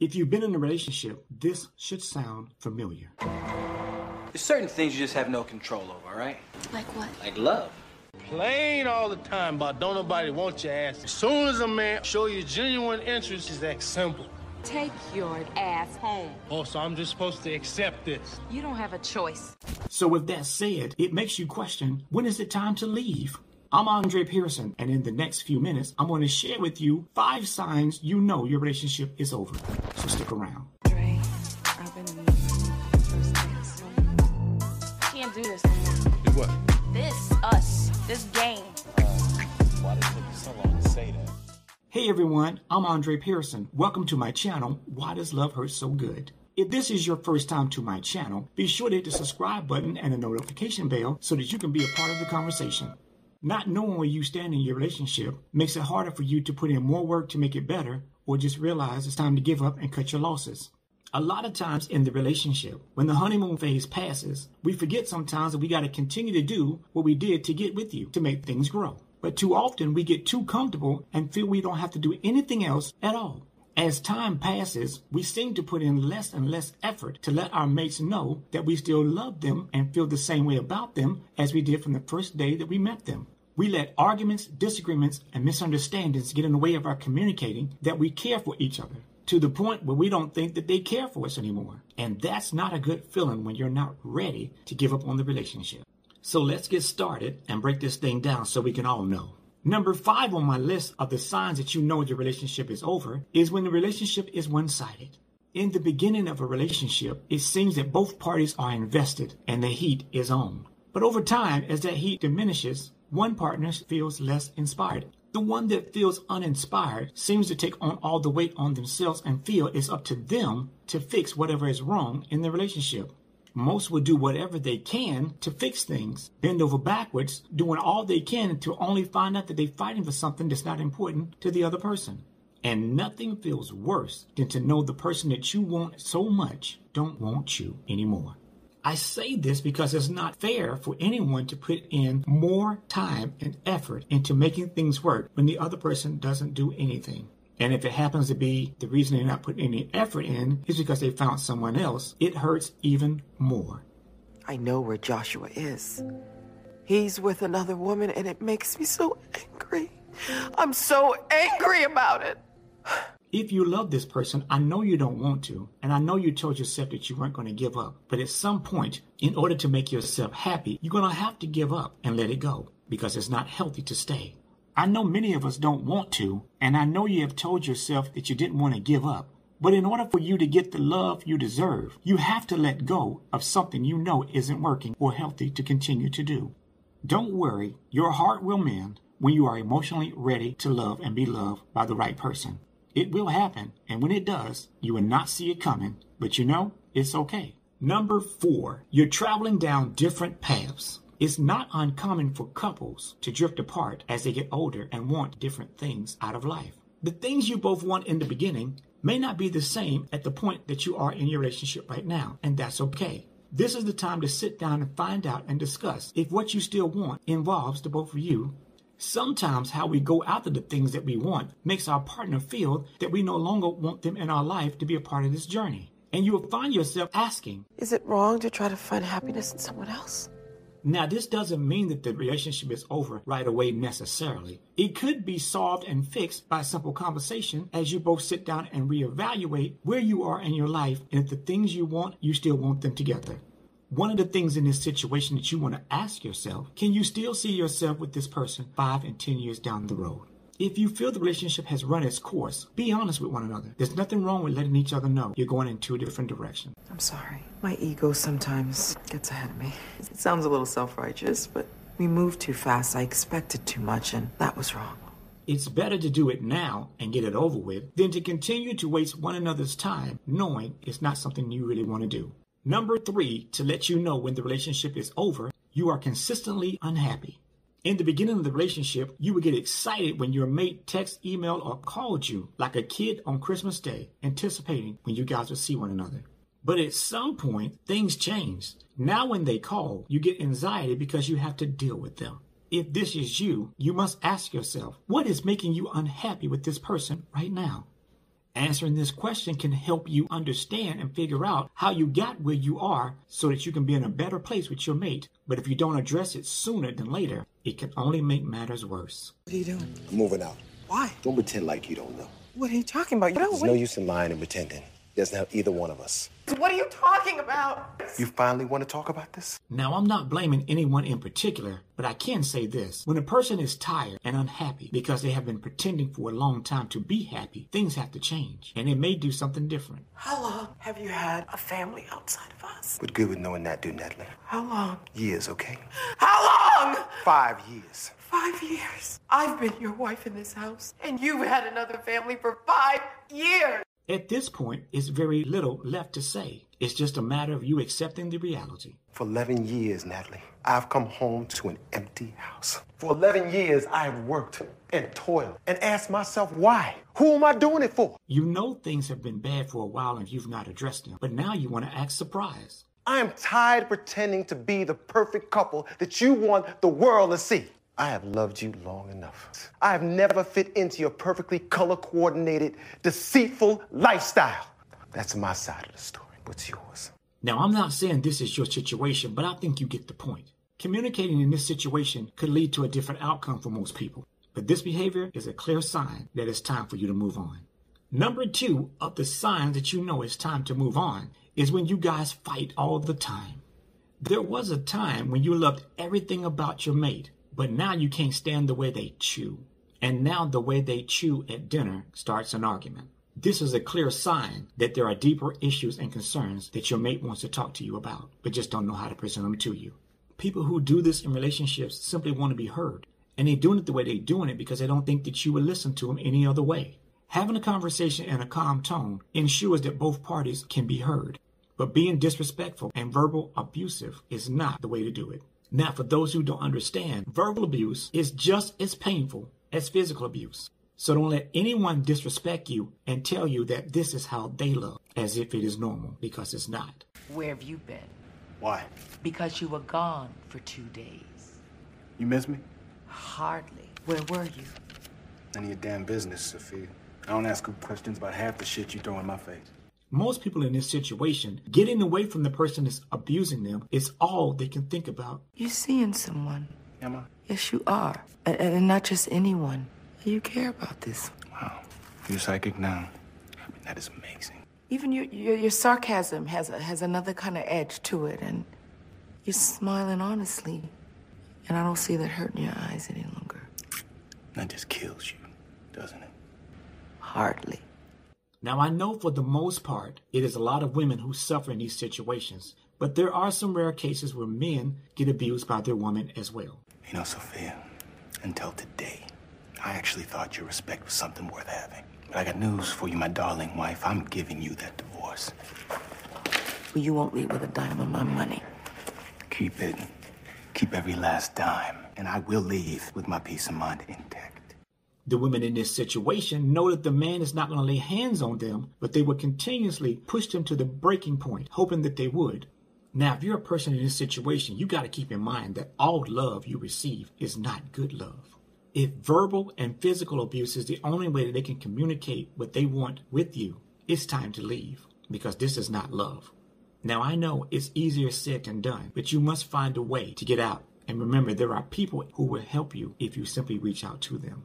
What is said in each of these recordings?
If you've been in a relationship, this should sound familiar. There's certain things you just have no control over, all right? Like what? Like love. Plain all the time, but don't nobody want your ass. As soon as a man show you genuine interest, it's that simple. Take your ass home. Oh, so I'm just supposed to accept this. You don't have a choice. So, with that said, it makes you question when is it time to leave? I'm Andre Pearson, and in the next few minutes, I'm going to share with you five signs you know your relationship is over. So, stick around. Dre, I've been in the. Can't do this. Do what? This, us, this game. Oh, why did it take you so long to say that? Hey everyone, I'm Andre Pearson. Welcome to my channel, Why Does Love Hurt So Good? If this is your first time to my channel, be sure to hit the subscribe button and the notification bell so that you can be a part of the conversation. Not knowing where you stand in your relationship makes it harder for you to put in more work to make it better or just realize it's time to give up and cut your losses. A lot of times in the relationship, when the honeymoon phase passes, we forget sometimes that we got to continue to do what we did to get with you to make things grow. But too often we get too comfortable and feel we don't have to do anything else at all. As time passes, we seem to put in less and less effort to let our mates know that we still love them and feel the same way about them as we did from the first day that we met them. We let arguments, disagreements, and misunderstandings get in the way of our communicating that we care for each other to the point where we don't think that they care for us anymore. And that's not a good feeling when you're not ready to give up on the relationship. So let's get started and break this thing down so we can all know. Number five on my list of the signs that you know your relationship is over is when the relationship is one sided. In the beginning of a relationship, it seems that both parties are invested and the heat is on. But over time, as that heat diminishes, one partner feels less inspired. The one that feels uninspired seems to take on all the weight on themselves and feel it's up to them to fix whatever is wrong in the relationship. Most will do whatever they can to fix things, bend over backwards, doing all they can to only find out that they're fighting for something that's not important to the other person. And nothing feels worse than to know the person that you want so much don't want you anymore. I say this because it's not fair for anyone to put in more time and effort into making things work when the other person doesn't do anything. And if it happens to be the reason they're not putting any effort in is because they found someone else, it hurts even more. I know where Joshua is. He's with another woman, and it makes me so angry. I'm so angry about it. If you love this person, I know you don't want to, and I know you told yourself that you weren't going to give up. But at some point, in order to make yourself happy, you're going to have to give up and let it go because it's not healthy to stay. I know many of us don't want to, and I know you have told yourself that you didn't want to give up. But in order for you to get the love you deserve, you have to let go of something you know isn't working or healthy to continue to do. Don't worry, your heart will mend when you are emotionally ready to love and be loved by the right person. It will happen, and when it does, you will not see it coming, but you know, it's okay. Number four, you're traveling down different paths. It's not uncommon for couples to drift apart as they get older and want different things out of life. The things you both want in the beginning may not be the same at the point that you are in your relationship right now, and that's okay. This is the time to sit down and find out and discuss if what you still want involves the both of you Sometimes how we go after the things that we want makes our partner feel that we no longer want them in our life to be a part of this journey. And you will find yourself asking, Is it wrong to try to find happiness in someone else? Now, this doesn't mean that the relationship is over right away necessarily. It could be solved and fixed by simple conversation as you both sit down and reevaluate where you are in your life and if the things you want, you still want them together. One of the things in this situation that you want to ask yourself can you still see yourself with this person five and ten years down the road? If you feel the relationship has run its course, be honest with one another. There's nothing wrong with letting each other know you're going in two different directions. I'm sorry. My ego sometimes gets ahead of me. It sounds a little self righteous, but we moved too fast. I expected too much, and that was wrong. It's better to do it now and get it over with than to continue to waste one another's time knowing it's not something you really want to do. Number three, to let you know when the relationship is over, you are consistently unhappy. In the beginning of the relationship, you would get excited when your mate text, emailed, or called you like a kid on Christmas Day, anticipating when you guys would see one another. But at some point, things change. Now, when they call, you get anxiety because you have to deal with them. If this is you, you must ask yourself, what is making you unhappy with this person right now? Answering this question can help you understand and figure out how you got where you are so that you can be in a better place with your mate. But if you don't address it sooner than later, it can only make matters worse. What are you doing? I'm moving out. Why? Don't pretend like you don't know. What are you talking about? You don't, There's what, no use in lying and pretending. Doesn't help either one of us. what are you talking about? You finally want to talk about this? Now, I'm not blaming anyone in particular, but I can say this. When a person is tired and unhappy because they have been pretending for a long time to be happy, things have to change, and they may do something different. How long have you had a family outside of us? What good would knowing that do, Natalie? How long? Years, okay? How long? Five years. Five years. I've been your wife in this house, and you've had another family for five years. At this point, it's very little left to say. It's just a matter of you accepting the reality. For 11 years, Natalie, I've come home to an empty house. For 11 years, I've worked and toiled and asked myself why. Who am I doing it for? You know things have been bad for a while and you've not addressed them, but now you want to act surprised. I am tired pretending to be the perfect couple that you want the world to see. I have loved you long enough. I have never fit into your perfectly color coordinated, deceitful lifestyle. That's my side of the story. What's yours? Now, I'm not saying this is your situation, but I think you get the point. Communicating in this situation could lead to a different outcome for most people, but this behavior is a clear sign that it's time for you to move on. Number two of the signs that you know it's time to move on is when you guys fight all the time. There was a time when you loved everything about your mate, but now you can't stand the way they chew. And now the way they chew at dinner starts an argument. This is a clear sign that there are deeper issues and concerns that your mate wants to talk to you about, but just don't know how to present them to you. People who do this in relationships simply want to be heard, and they're doing it the way they're doing it because they don't think that you will listen to them any other way. Having a conversation in a calm tone ensures that both parties can be heard, but being disrespectful and verbal abusive is not the way to do it. Now, for those who don't understand, verbal abuse is just as painful as physical abuse. So don't let anyone disrespect you and tell you that this is how they love, as if it is normal, because it's not. Where have you been? Why? Because you were gone for two days. You miss me? Hardly. Where were you? None of your damn business, Sophia. I don't ask you questions about half the shit you throw in my face. Most people in this situation, getting away from the person that's abusing them is all they can think about. You're seeing someone. Am I? Yes, you are. And, and not just anyone. You care about this. Wow. You're psychic now. I mean, that is amazing. Even your, your, your sarcasm has, a, has another kind of edge to it, and you're smiling honestly. And I don't see that hurt in your eyes any longer. That just kills you, doesn't it? Hardly. Now, I know for the most part, it is a lot of women who suffer in these situations, but there are some rare cases where men get abused by their woman as well. You know, Sophia, until today, I actually thought your respect was something worth having. But I got news for you, my darling wife. I'm giving you that divorce. Well, you won't leave with a dime of my money. Keep it. Keep every last dime. And I will leave with my peace of mind intact. The women in this situation know that the man is not going to lay hands on them, but they will continuously push them to the breaking point, hoping that they would. Now, if you're a person in this situation, you got to keep in mind that all love you receive is not good love. If verbal and physical abuse is the only way that they can communicate what they want with you, it's time to leave because this is not love. Now, I know it's easier said than done, but you must find a way to get out. And remember, there are people who will help you if you simply reach out to them.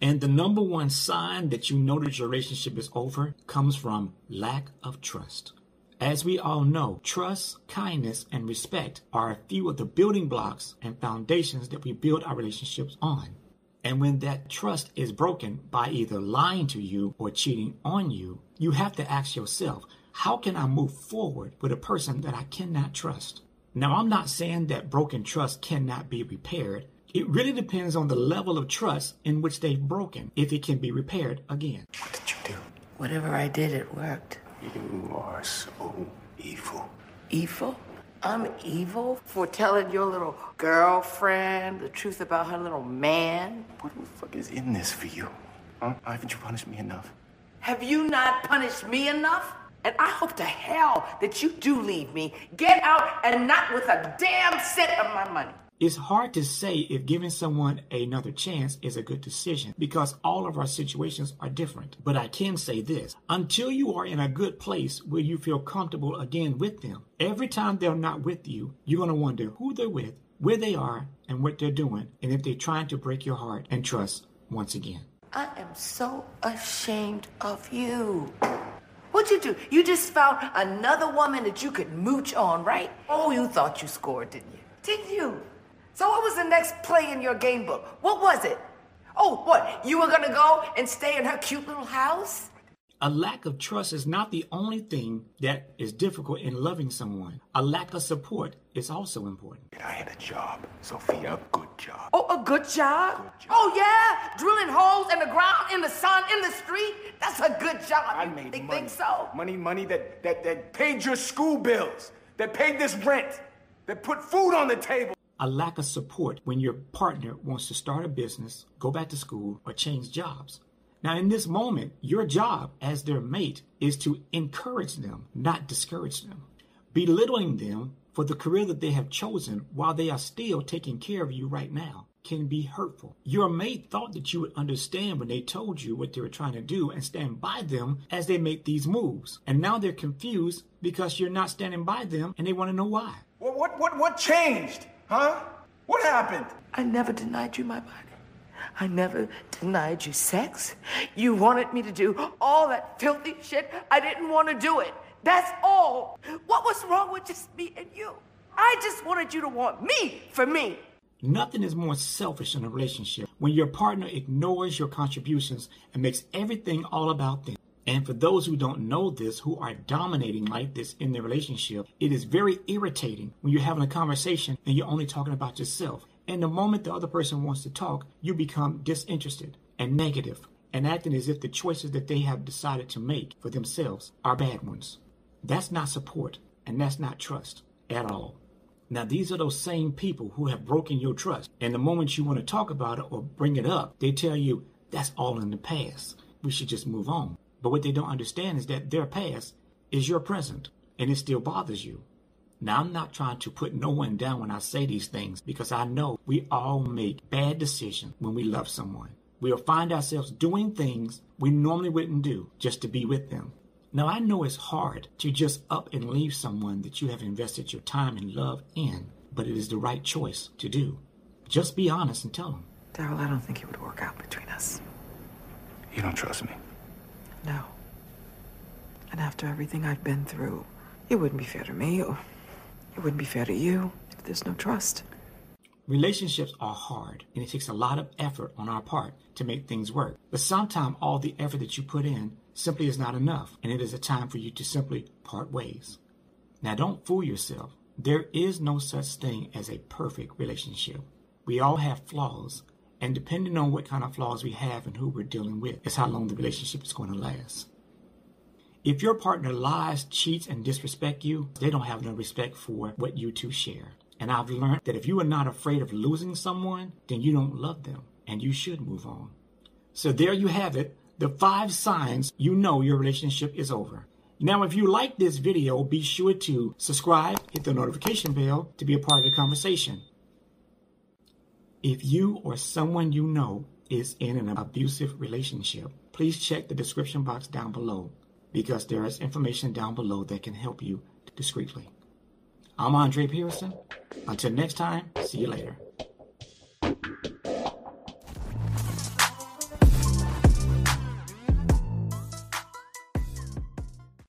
And the number one sign that you know that your relationship is over comes from lack of trust. As we all know, trust, kindness, and respect are a few of the building blocks and foundations that we build our relationships on. And when that trust is broken by either lying to you or cheating on you, you have to ask yourself, how can I move forward with a person that I cannot trust? Now, I'm not saying that broken trust cannot be repaired. It really depends on the level of trust in which they've broken, if it can be repaired again. What did you do? Whatever I did, it worked. You are so evil. Evil? I'm evil for telling your little girlfriend the truth about her little man? What the fuck is in this for you? Huh? Haven't you punished me enough? Have you not punished me enough? And I hope to hell that you do leave me. Get out and not with a damn cent of my money. It's hard to say if giving someone another chance is a good decision because all of our situations are different. But I can say this until you are in a good place where you feel comfortable again with them, every time they're not with you, you're going to wonder who they're with, where they are, and what they're doing, and if they're trying to break your heart and trust once again. I am so ashamed of you. What'd you do? You just found another woman that you could mooch on, right? Oh, you thought you scored, didn't you? Didn't you? So what was the next play in your game book? What was it? Oh, what? You were gonna go and stay in her cute little house? A lack of trust is not the only thing that is difficult in loving someone. A lack of support is also important. And I had a job, Sophia, a good job. Oh, a good job? Good job. Oh, yeah? Drilling holes in the ground, in the sun, in the street? That's a good job. I made think, money. think so? Money, money that, that, that paid your school bills, that paid this rent, that put food on the table. A lack of support when your partner wants to start a business, go back to school, or change jobs. Now, in this moment, your job as their mate is to encourage them, not discourage them. Belittling them for the career that they have chosen while they are still taking care of you right now can be hurtful. Your mate thought that you would understand when they told you what they were trying to do and stand by them as they make these moves. And now they're confused because you're not standing by them and they want to know why. What, what, what, changed? Huh? What happened? I never denied you my body. I never denied you sex. You wanted me to do all that filthy shit. I didn't want to do it. That's all. What was wrong with just me and you? I just wanted you to want me for me. Nothing is more selfish in a relationship when your partner ignores your contributions and makes everything all about them. And for those who don't know this, who are dominating like this in their relationship, it is very irritating when you're having a conversation and you're only talking about yourself. And the moment the other person wants to talk, you become disinterested and negative and acting as if the choices that they have decided to make for themselves are bad ones. That's not support and that's not trust at all. Now, these are those same people who have broken your trust. And the moment you want to talk about it or bring it up, they tell you that's all in the past. We should just move on. But what they don't understand is that their past is your present and it still bothers you. Now, I'm not trying to put no one down when I say these things because I know we all make bad decisions when we love someone. We'll find ourselves doing things we normally wouldn't do just to be with them. Now, I know it's hard to just up and leave someone that you have invested your time and love in, but it is the right choice to do. Just be honest and tell them. Daryl, I don't think it would work out between us. You don't trust me. No. And after everything I've been through, it wouldn't be fair to me. Or it wouldn't be fair to you if there's no trust. Relationships are hard, and it takes a lot of effort on our part to make things work. But sometimes all the effort that you put in simply is not enough, and it is a time for you to simply part ways. Now, don't fool yourself. There is no such thing as a perfect relationship. We all have flaws, and depending on what kind of flaws we have and who we're dealing with, is how long the relationship is going to last. If your partner lies, cheats, and disrespect you, they don't have no respect for what you two share. And I've learned that if you are not afraid of losing someone, then you don't love them, and you should move on. So there you have it, the five signs you know your relationship is over. Now, if you like this video, be sure to subscribe, hit the notification bell to be a part of the conversation. If you or someone you know is in an abusive relationship, please check the description box down below because there is information down below that can help you discreetly. I'm Andre Pearson. Until next time, see you later.